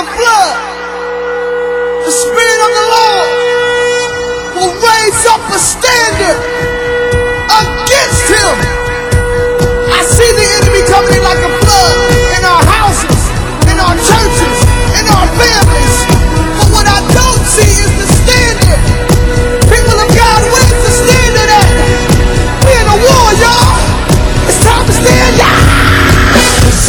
a flood, the Spirit of the Lord will raise up a standard against him. I see the enemy coming in like a flood in our houses, in our churches, in our families. But what I don't see is the standard. People of God, where's the standard at? We're in a war, y'all. It's time to stand up.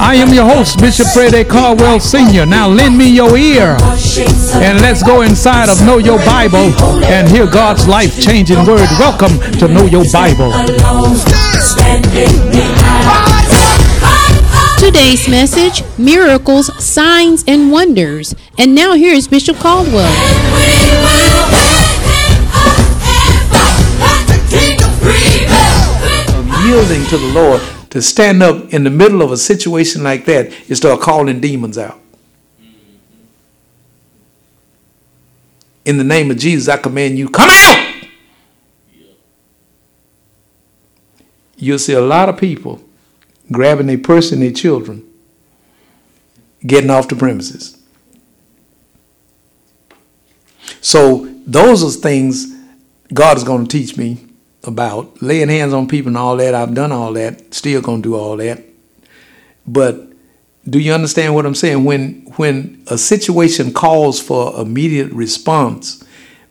I am your host, Bishop Freddie Caldwell Sr. Now lend me your ear and let's go inside of Know Your Bible and hear God's life changing word. Welcome to Know Your Bible. Today's message Miracles, Signs, and Wonders. And now here is Bishop Caldwell. yielding to the Lord to stand up in the middle of a situation like that and start calling demons out. In the name of Jesus, I command you, come out! You'll see a lot of people grabbing their purse and their children, getting off the premises. So, those are things God is going to teach me about laying hands on people and all that. I've done all that, still gonna do all that. But do you understand what I'm saying? When when a situation calls for immediate response,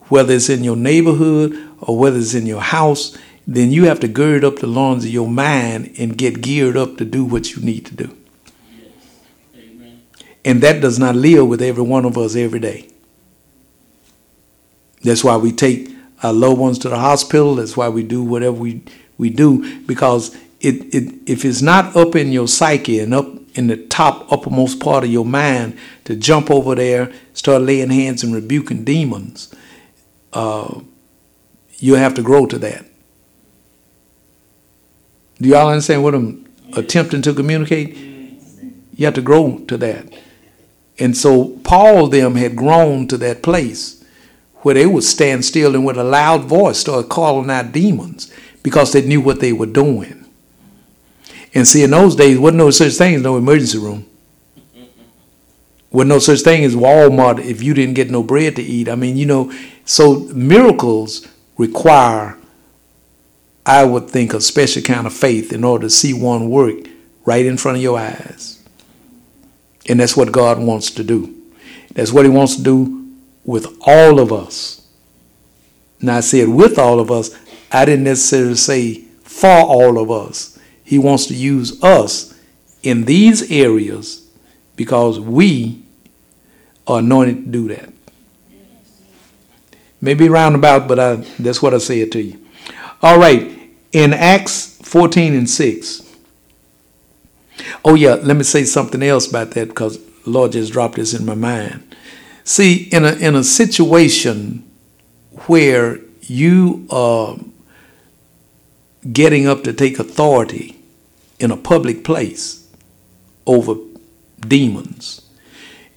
whether it's in your neighborhood or whether it's in your house, then you have to gird up the loins of your mind and get geared up to do what you need to do. And that does not live with every one of us every day. That's why we take our loved ones to the hospital. That's why we do whatever we, we do because it, it if it's not up in your psyche and up in the top uppermost part of your mind to jump over there, start laying hands and rebuking demons, uh, you have to grow to that. Do y'all understand what I'm attempting to communicate? You have to grow to that. And so Paul them had grown to that place where they would stand still and with a loud voice start calling out demons because they knew what they were doing. And see, in those days, wasn't no such thing as no emergency room. Wasn't no such thing as Walmart if you didn't get no bread to eat. I mean, you know, so miracles require, I would think, a special kind of faith in order to see one work right in front of your eyes. And that's what God wants to do. That's what He wants to do with all of us. Now, I said with all of us, I didn't necessarily say for all of us. He wants to use us in these areas because we are anointed to do that. Maybe roundabout, but I, that's what I said to you. All right, in Acts 14 and 6. Oh, yeah, let me say something else about that because Lord just dropped this in my mind. See, in a, in a situation where you are getting up to take authority in a public place over demons,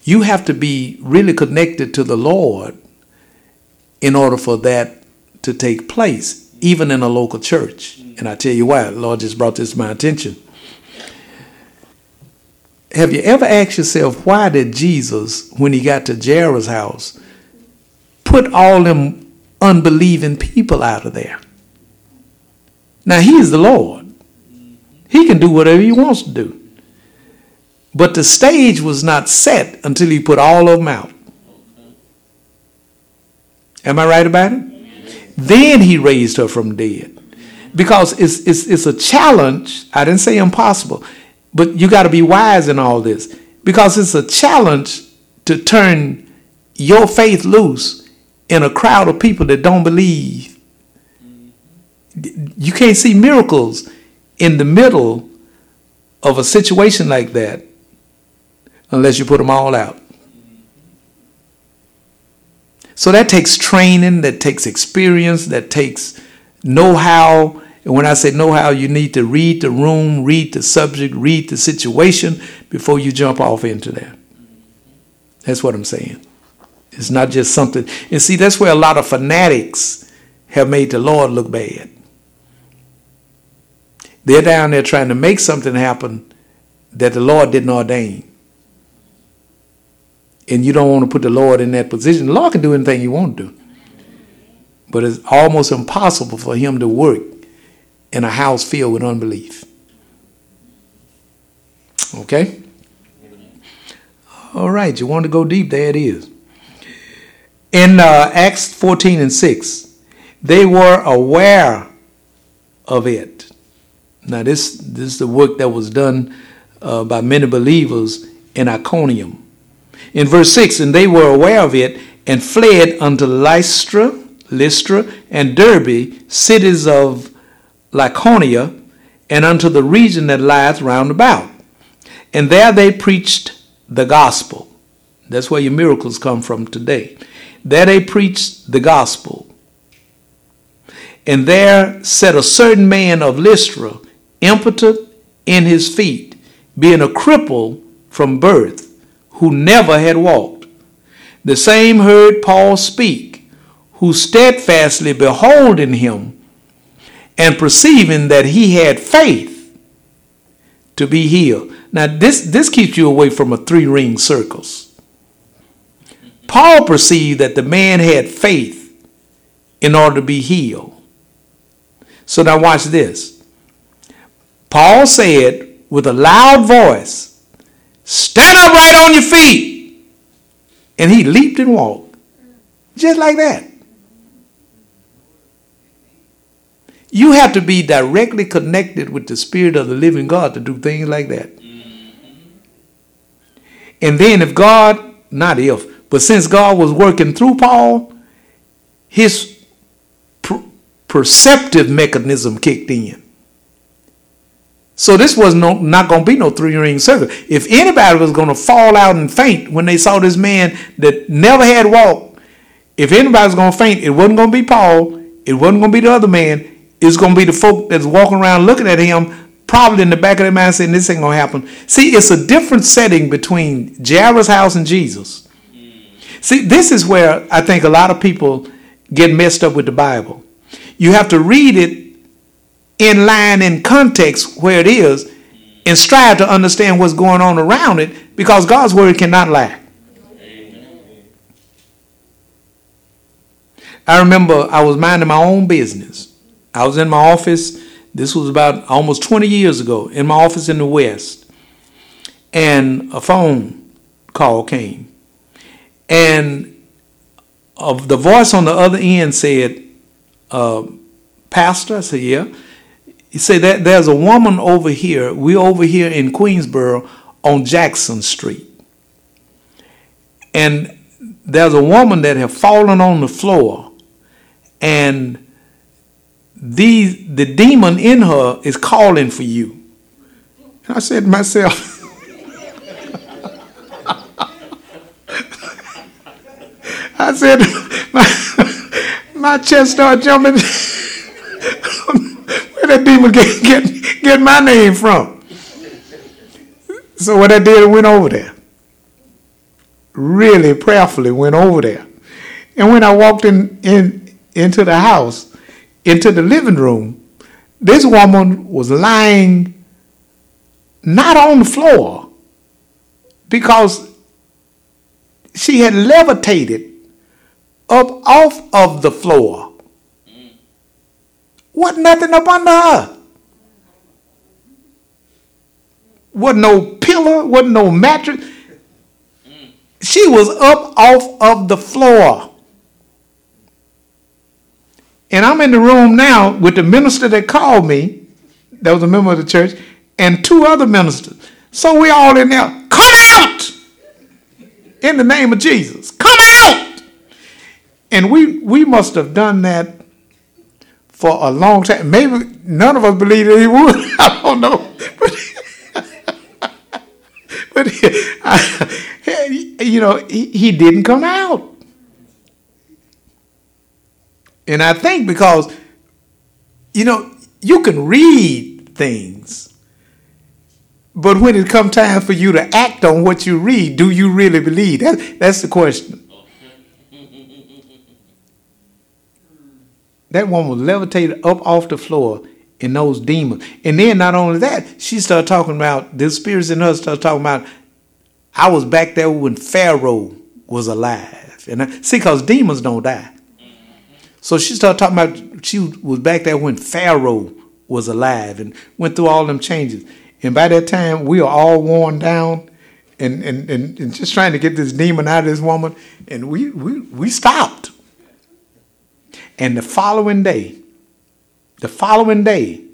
you have to be really connected to the Lord in order for that to take place, even in a local church. And I tell you why, Lord just brought this to my attention. Have you ever asked yourself why did Jesus, when he got to Jairus' house, put all them unbelieving people out of there? Now he is the Lord. He can do whatever he wants to do. But the stage was not set until he put all of them out. Am I right about it? Then he raised her from dead. Because it's, it's, it's a challenge. I didn't say impossible, but you got to be wise in all this. Because it's a challenge to turn your faith loose in a crowd of people that don't believe. You can't see miracles in the middle of a situation like that unless you put them all out. So that takes training, that takes experience, that takes know how. And when I say know how, you need to read the room, read the subject, read the situation before you jump off into that. That's what I'm saying. It's not just something. And see, that's where a lot of fanatics have made the Lord look bad. They're down there trying to make something happen that the Lord didn't ordain. And you don't want to put the Lord in that position. The Lord can do anything you want to do. But it's almost impossible for him to work in a house filled with unbelief. Okay? All right, you want to go deep? There it is. In uh, Acts 14 and 6, they were aware of it. Now, this, this is the work that was done uh, by many believers in Iconium. In verse 6, and they were aware of it and fled unto Lystra, Lystra, and Derbe, cities of Lycaonia, and unto the region that lieth round about. And there they preached the gospel. That's where your miracles come from today. There they preached the gospel. And there sat a certain man of Lystra, impotent in his feet, being a cripple from birth, who never had walked. The same heard Paul speak, who steadfastly beholding him, and perceiving that he had faith to be healed. Now, this, this keeps you away from a three ring circles. Paul perceived that the man had faith in order to be healed. So now watch this. Paul said with a loud voice, Stand up right on your feet. And he leaped and walked. Just like that. You have to be directly connected with the Spirit of the living God to do things like that. Mm-hmm. And then, if God, not if, but since God was working through Paul, his per- perceptive mechanism kicked in. So this was no, not going to be no three ring circle. If anybody was going to fall out and faint when they saw this man that never had walked, if anybody was going to faint, it wasn't going to be Paul. It wasn't going to be the other man. It's going to be the folk that's walking around looking at him, probably in the back of their mind saying, This ain't going to happen. See, it's a different setting between Jairus' house and Jesus. See, this is where I think a lot of people get messed up with the Bible. You have to read it in line in context where it is and strive to understand what's going on around it because God's word cannot lie. I remember I was minding my own business I was in my office. This was about almost 20 years ago in my office in the West. And a phone call came. And uh, the voice on the other end said, uh, Pastor, I said, yeah. He said that there's a woman over here. We're over here in Queensboro on Jackson Street. And there's a woman that have fallen on the floor and these, the demon in her is calling for you. And I said to myself, I said, my, my chest started jumping. Where that demon get, get, get my name from? So what I did, I went over there. Really prayerfully went over there. And when I walked in, in into the house, into the living room, this woman was lying not on the floor because she had levitated up off of the floor. Wasn't nothing up under her. Wasn't no pillow, wasn't no mattress. She was up off of the floor. And I'm in the room now with the minister that called me, that was a member of the church, and two other ministers. So we all in there, come out in the name of Jesus. Come out. And we we must have done that for a long time. Maybe none of us believed that he would. I don't know. But, but I, you know, he, he didn't come out. And I think because, you know, you can read things, But when it come time for you to act on what you read, do you really believe? That, that's the question. That woman was levitated up off the floor in those demons. And then not only that, she started talking about the spirits in her started talking about I was back there when Pharaoh was alive. And I, see, because demons don't die. So she started talking about she was back there when Pharaoh was alive and went through all them changes. And by that time, we are all worn down and, and, and, and just trying to get this demon out of this woman. And we, we, we stopped. And the following day, the following day,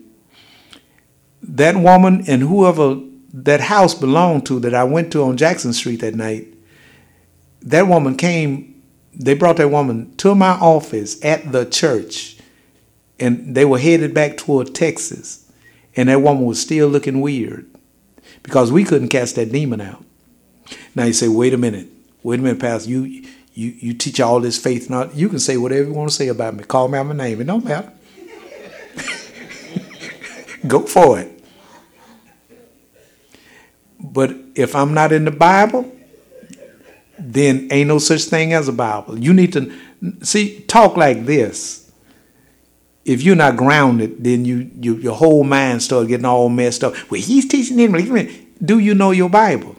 that woman and whoever that house belonged to that I went to on Jackson Street that night, that woman came, they brought that woman to my office at the church, and they were headed back toward Texas. And that woman was still looking weird because we couldn't cast that demon out. Now you say, wait a minute, wait a minute, Pastor, you you you teach all this faith. Not you can say whatever you want to say about me. Call me out my name. It don't matter. Go for it. But if I'm not in the Bible, then ain't no such thing as a Bible. You need to see talk like this. If you're not grounded, then you, you your whole mind start getting all messed up. Well, he's teaching him. Do you know your Bible?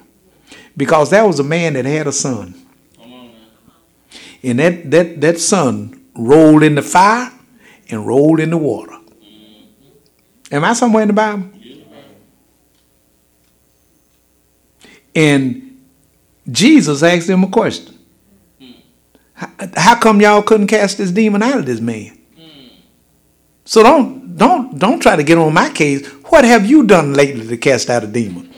Because that was a man that had a son. And that, that, that son rolled in the fire and rolled in the water. Am I somewhere in the Bible? And Jesus asked him a question. How come y'all couldn't cast this demon out of this man? So don't don't don't try to get on my case. What have you done lately to cast out a demon?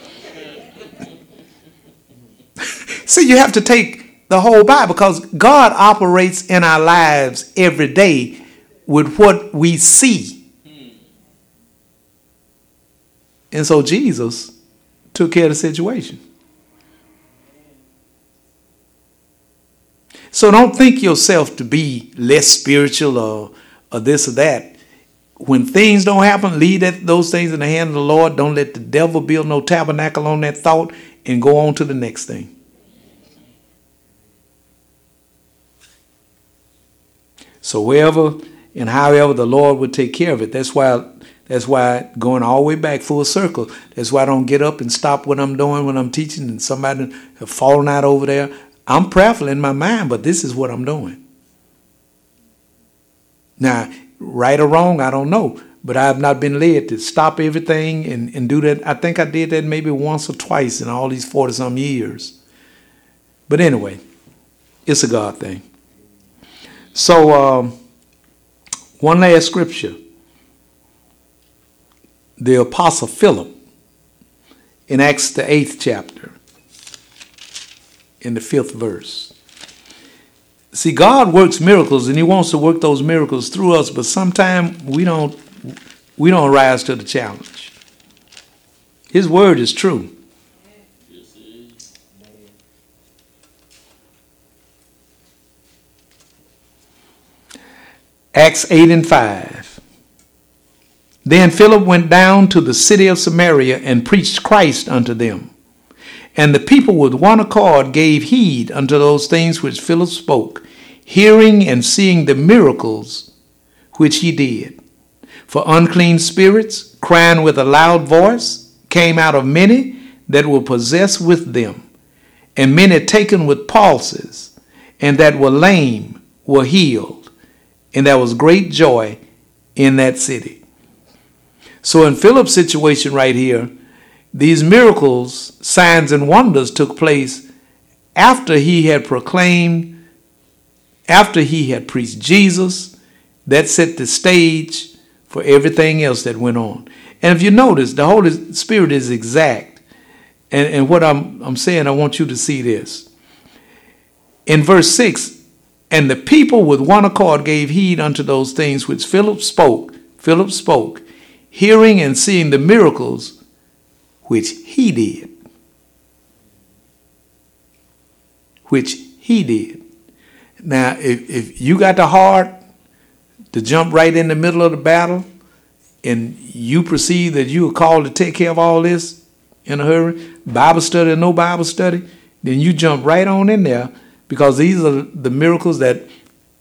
See, you have to take the whole Bible because God operates in our lives every day with what we see. And so Jesus took care of the situation. So don't think yourself to be less spiritual or, or this or that. When things don't happen, leave that, those things in the hand of the Lord. Don't let the devil build no tabernacle on that thought and go on to the next thing. So wherever and however the Lord would take care of it. That's why that's why going all the way back full circle. That's why I don't get up and stop what I'm doing when I'm teaching and somebody have fallen out over there. I'm prayerful in my mind, but this is what I'm doing. Now, right or wrong, I don't know. But I have not been led to stop everything and, and do that. I think I did that maybe once or twice in all these 40 some years. But anyway, it's a God thing. So, um, one last scripture. The Apostle Philip in Acts, the eighth chapter, in the fifth verse. See, God works miracles and He wants to work those miracles through us, but sometimes we don't we don't rise to the challenge. His word is true. Acts 8 and 5. Then Philip went down to the city of Samaria and preached Christ unto them. And the people with one accord gave heed unto those things which Philip spoke, hearing and seeing the miracles which he did. For unclean spirits, crying with a loud voice, came out of many that were possessed with them, and many taken with palsies, and that were lame were healed, and there was great joy in that city. So in Philip's situation right here, these miracles, signs, and wonders took place after he had proclaimed, after he had preached Jesus. That set the stage for everything else that went on. And if you notice, the Holy Spirit is exact. And, and what I'm, I'm saying, I want you to see this. In verse 6, and the people with one accord gave heed unto those things which Philip spoke, Philip spoke, hearing and seeing the miracles which he did. Which he did. Now, if, if you got the heart to jump right in the middle of the battle and you perceive that you are called to take care of all this in a hurry, Bible study or no Bible study, then you jump right on in there because these are the miracles that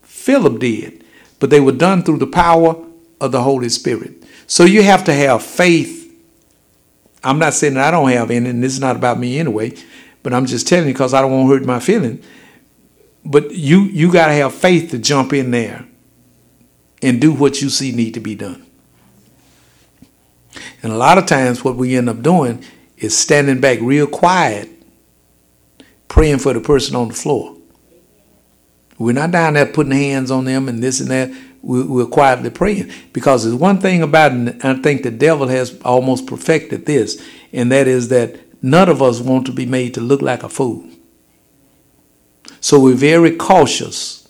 Philip did, but they were done through the power of the Holy Spirit. So you have to have faith. I'm not saying that I don't have any, and this is not about me anyway, but I'm just telling you because I don't want to hurt my feeling. But you you got to have faith to jump in there and do what you see need to be done. And a lot of times, what we end up doing is standing back real quiet, praying for the person on the floor. We're not down there putting hands on them and this and that. We're quietly praying because there's one thing about it, I think the devil has almost perfected this, and that is that none of us want to be made to look like a fool. So we're very cautious.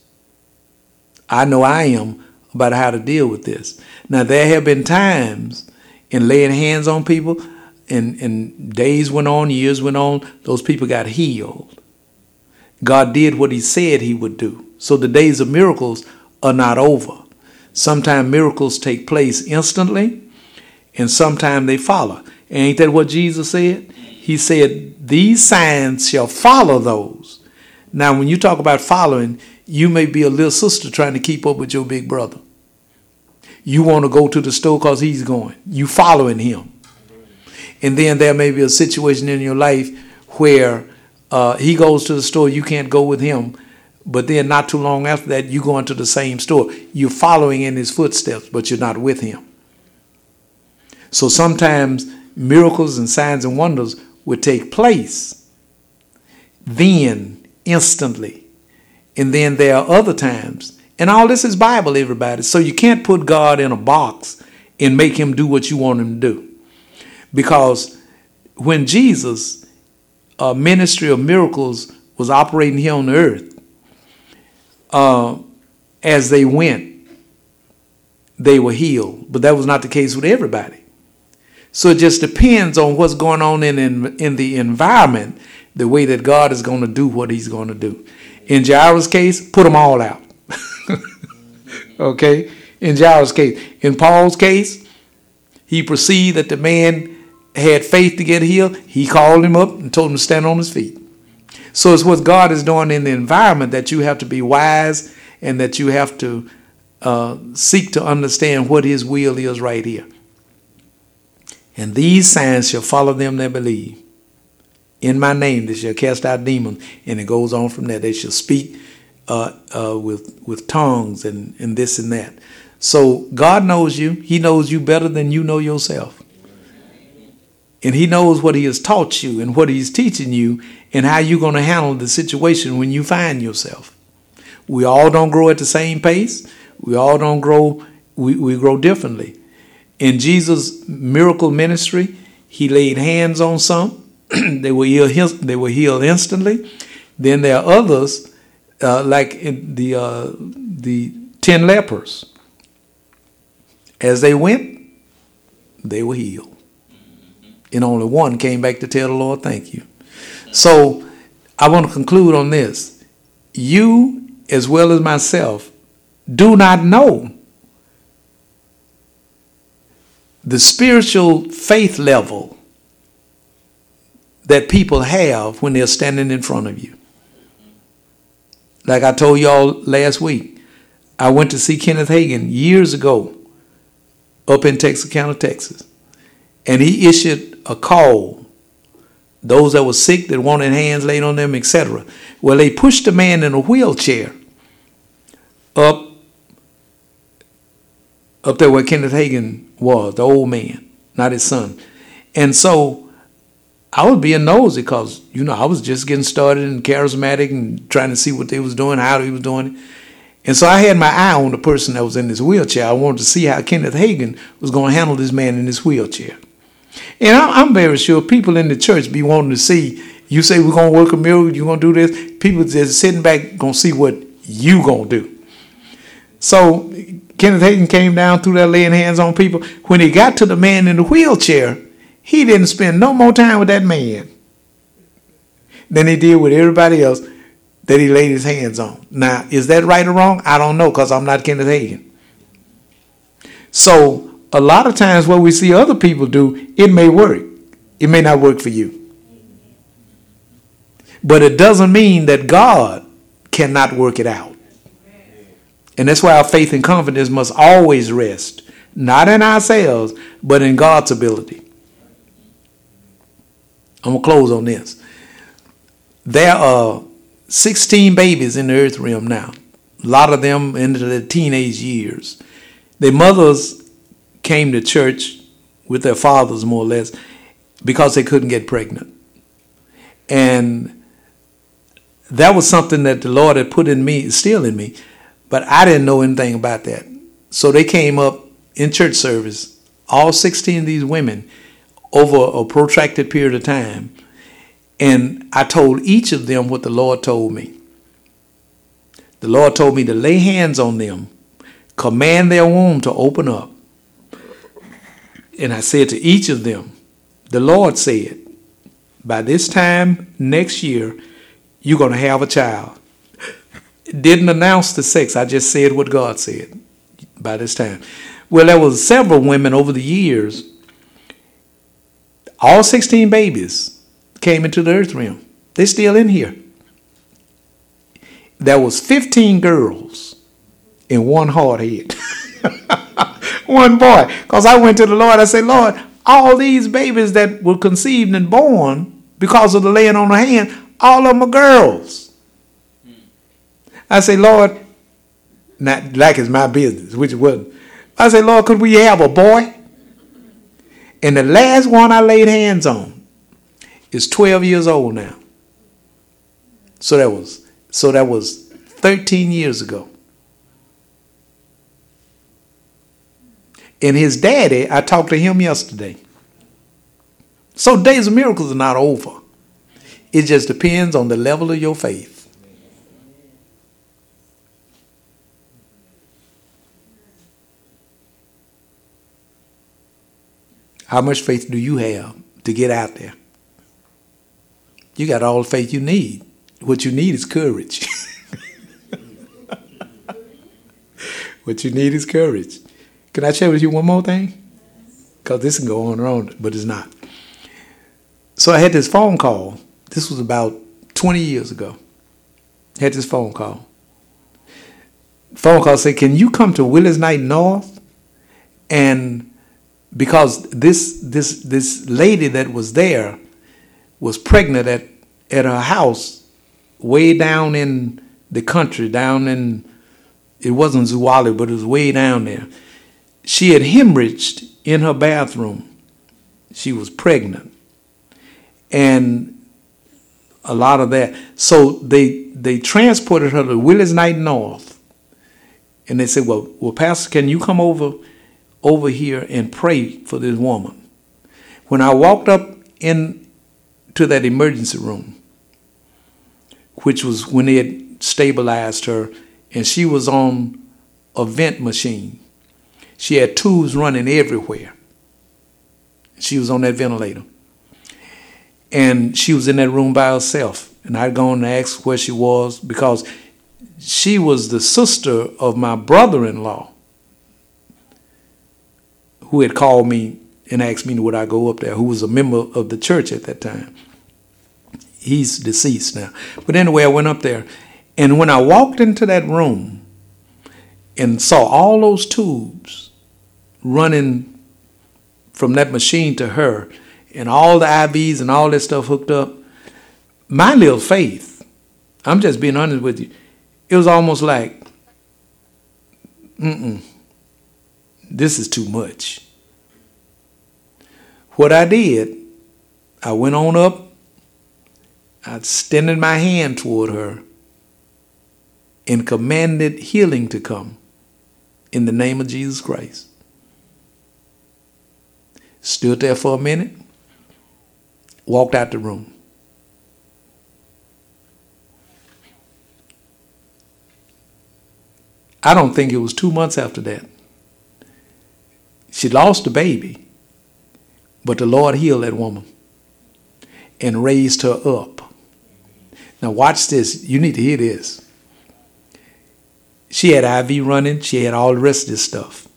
I know I am about how to deal with this. Now, there have been times in laying hands on people, and, and days went on, years went on, those people got healed. God did what He said He would do. So the days of miracles are not over. Sometimes miracles take place instantly, and sometimes they follow. And ain't that what Jesus said? He said, These signs shall follow those. Now, when you talk about following, you may be a little sister trying to keep up with your big brother. You want to go to the store because he's going. You following him. And then there may be a situation in your life where uh, he goes to the store, you can't go with him. But then not too long after that, you go into the same store. You're following in his footsteps, but you're not with him. So sometimes miracles and signs and wonders would take place then, instantly. And then there are other times. And all this is Bible, everybody. So you can't put God in a box and make him do what you want him to do. Because when Jesus, ministry of miracles, was operating here on the earth, uh, as they went, they were healed. But that was not the case with everybody. So it just depends on what's going on in, in, in the environment, the way that God is going to do what he's going to do. In Jairus' case, put them all out. okay? In Jairus' case. In Paul's case, he perceived that the man had faith to get healed. He called him up and told him to stand on his feet. So it's what God is doing in the environment that you have to be wise and that you have to uh, seek to understand what His will is right here. And these signs shall follow them that believe. In my name they shall cast out demons. And it goes on from there. They shall speak uh, uh, with, with tongues and, and this and that. So God knows you. He knows you better than you know yourself. And He knows what He has taught you and what He's teaching you and how you're going to handle the situation when you find yourself. We all don't grow at the same pace. We all don't grow, we, we grow differently. In Jesus' miracle ministry, he laid hands on some. they were healed, they were healed instantly. Then there are others, uh, like the uh, the ten lepers. As they went, they were healed, and only one came back to tell the Lord, "Thank you." So, I want to conclude on this: you, as well as myself, do not know the spiritual faith level that people have when they're standing in front of you. Like I told y'all last week, I went to see Kenneth Hagin years ago up in Texas County, Texas. And he issued a call. Those that were sick that wanted hands laid on them, etc. Well, they pushed a man in a wheelchair up up there where Kenneth Hagin was, the old man, not his son. And so I was being nosy because, you know, I was just getting started and charismatic and trying to see what they was doing, how he was doing it. And so I had my eye on the person that was in this wheelchair. I wanted to see how Kenneth Hagin was going to handle this man in this wheelchair. And I'm very sure people in the church be wanting to see, you say we're to work a miracle, you're going to do this. People just sitting back to see what you to do. So Kenneth Hagin came down through that laying hands on people. When he got to the man in the wheelchair, he didn't spend no more time with that man than he did with everybody else that he laid his hands on. Now, is that right or wrong? I don't know because I'm not Kenneth Hagin. So, a lot of times what we see other people do, it may work. It may not work for you. But it doesn't mean that God cannot work it out. And that's why our faith and confidence must always rest, not in ourselves, but in God's ability. I'm going to close on this. There are 16 babies in the earth realm now, a lot of them into their teenage years. Their mothers came to church with their fathers, more or less, because they couldn't get pregnant. And that was something that the Lord had put in me, still in me, but I didn't know anything about that. So they came up in church service, all 16 of these women, over a protracted period of time. And I told each of them what the Lord told me. The Lord told me to lay hands on them, command their womb to open up. And I said to each of them, the Lord said, by this time next year, you're going to have a child. Didn't announce the sex. I just said what God said by this time. Well, there was several women over the years. All 16 babies came into the earth realm. They're still in here. There was 15 girls and one hard head. one boy. Because I went to the Lord, I said, Lord, all these babies that were conceived and born because of the laying on of hand, all of them are girls. I say, Lord, not like it's my business, which it wasn't. I say, Lord, could we have a boy? And the last one I laid hands on is 12 years old now. So that was so that was 13 years ago. And his daddy, I talked to him yesterday. So days of miracles are not over. It just depends on the level of your faith. How much faith do you have to get out there? You got all the faith you need. What you need is courage. what you need is courage. Can I share with you one more thing? Because this can go on and on, but it's not. So I had this phone call. This was about 20 years ago. I had this phone call. Phone call said, Can you come to Willis-Knighton North? And because this this this lady that was there was pregnant at, at her house way down in the country, down in it wasn't Zwolle, but it was way down there she had hemorrhaged in her bathroom. She was pregnant. And a lot of that. So they they transported her to Willis-Knighton North. And they said, Well, well, Pastor, can you come over over here and pray for this woman? When I walked up in to that emergency room, which was when they had stabilized her, and she was on a vent machine. She had tubes running everywhere. She was on that ventilator. And she was in that room by herself. And I'd gone and asked where she was because she was the sister of my brother in law who had called me and asked me would I go up there, who was a member of the church at that time. He's deceased now. But anyway, I went up there. And when I walked into that room and saw all those tubes, running from that machine to her and all the IVs and all that stuff hooked up, my little faith, I'm just being honest with you, it was almost like, mm-mm, this is too much. What I did, I went on up, I extended my hand toward her and commanded healing to come in the name of Jesus Christ stood there for a minute, walked out the room. I don't think it was two months after that. She lost the baby, but the Lord healed that woman and raised her up. Now, watch this. You need to hear this. She had IV running, she had all the rest of this stuff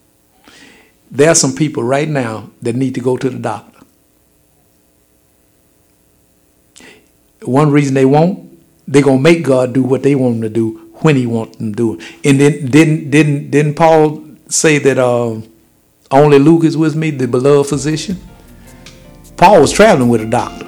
there are some people right now that need to go to the doctor. one reason they won't, they're gonna make God do what they want him to do when he wants them to do it. And then didn't didn't didn't Paul say that uh, only Luke is with me, the beloved physician? Paul was traveling with a doctor.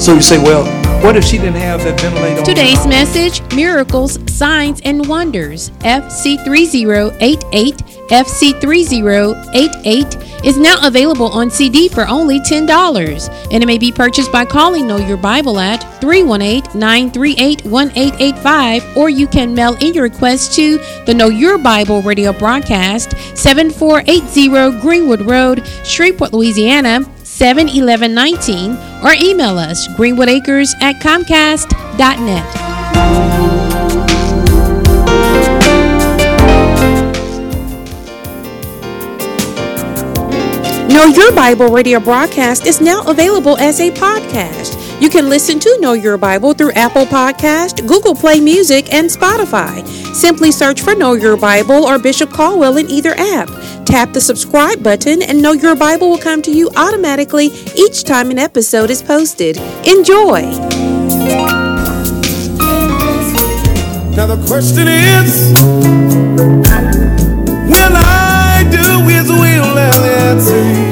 So you say, well, what if she didn't have that ventilator? Today's message Miracles, Signs, and Wonders, FC3088, FC3088, is now available on CD for only $10. And it may be purchased by calling Know Your Bible at 318 938 1885, or you can mail in your request to the Know Your Bible radio broadcast, 7480 Greenwood Road, Shreveport, Louisiana. 71119 or email us greenwoodacres at comcast.net. Know Your Bible radio broadcast is now available as a podcast. You can listen to Know Your Bible through Apple Podcast, Google Play Music, and Spotify. Simply search for Know Your Bible or Bishop Caldwell in either app. Tap the subscribe button and Know Your Bible will come to you automatically each time an episode is posted. Enjoy! Now the question is, will I do His will? And answer.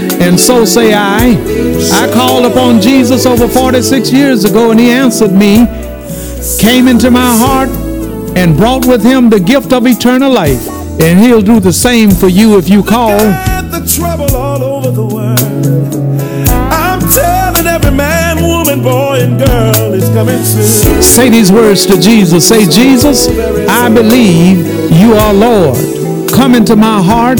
and so say I. I called upon Jesus over 46 years ago, and he answered me, came into my heart, and brought with him the gift of eternal life. And he'll do the same for you if you call. The trouble all over the world. I'm telling every man, woman, boy, and girl is coming soon. Say these words to Jesus. Say, Jesus, I believe you are Lord. Come into my heart.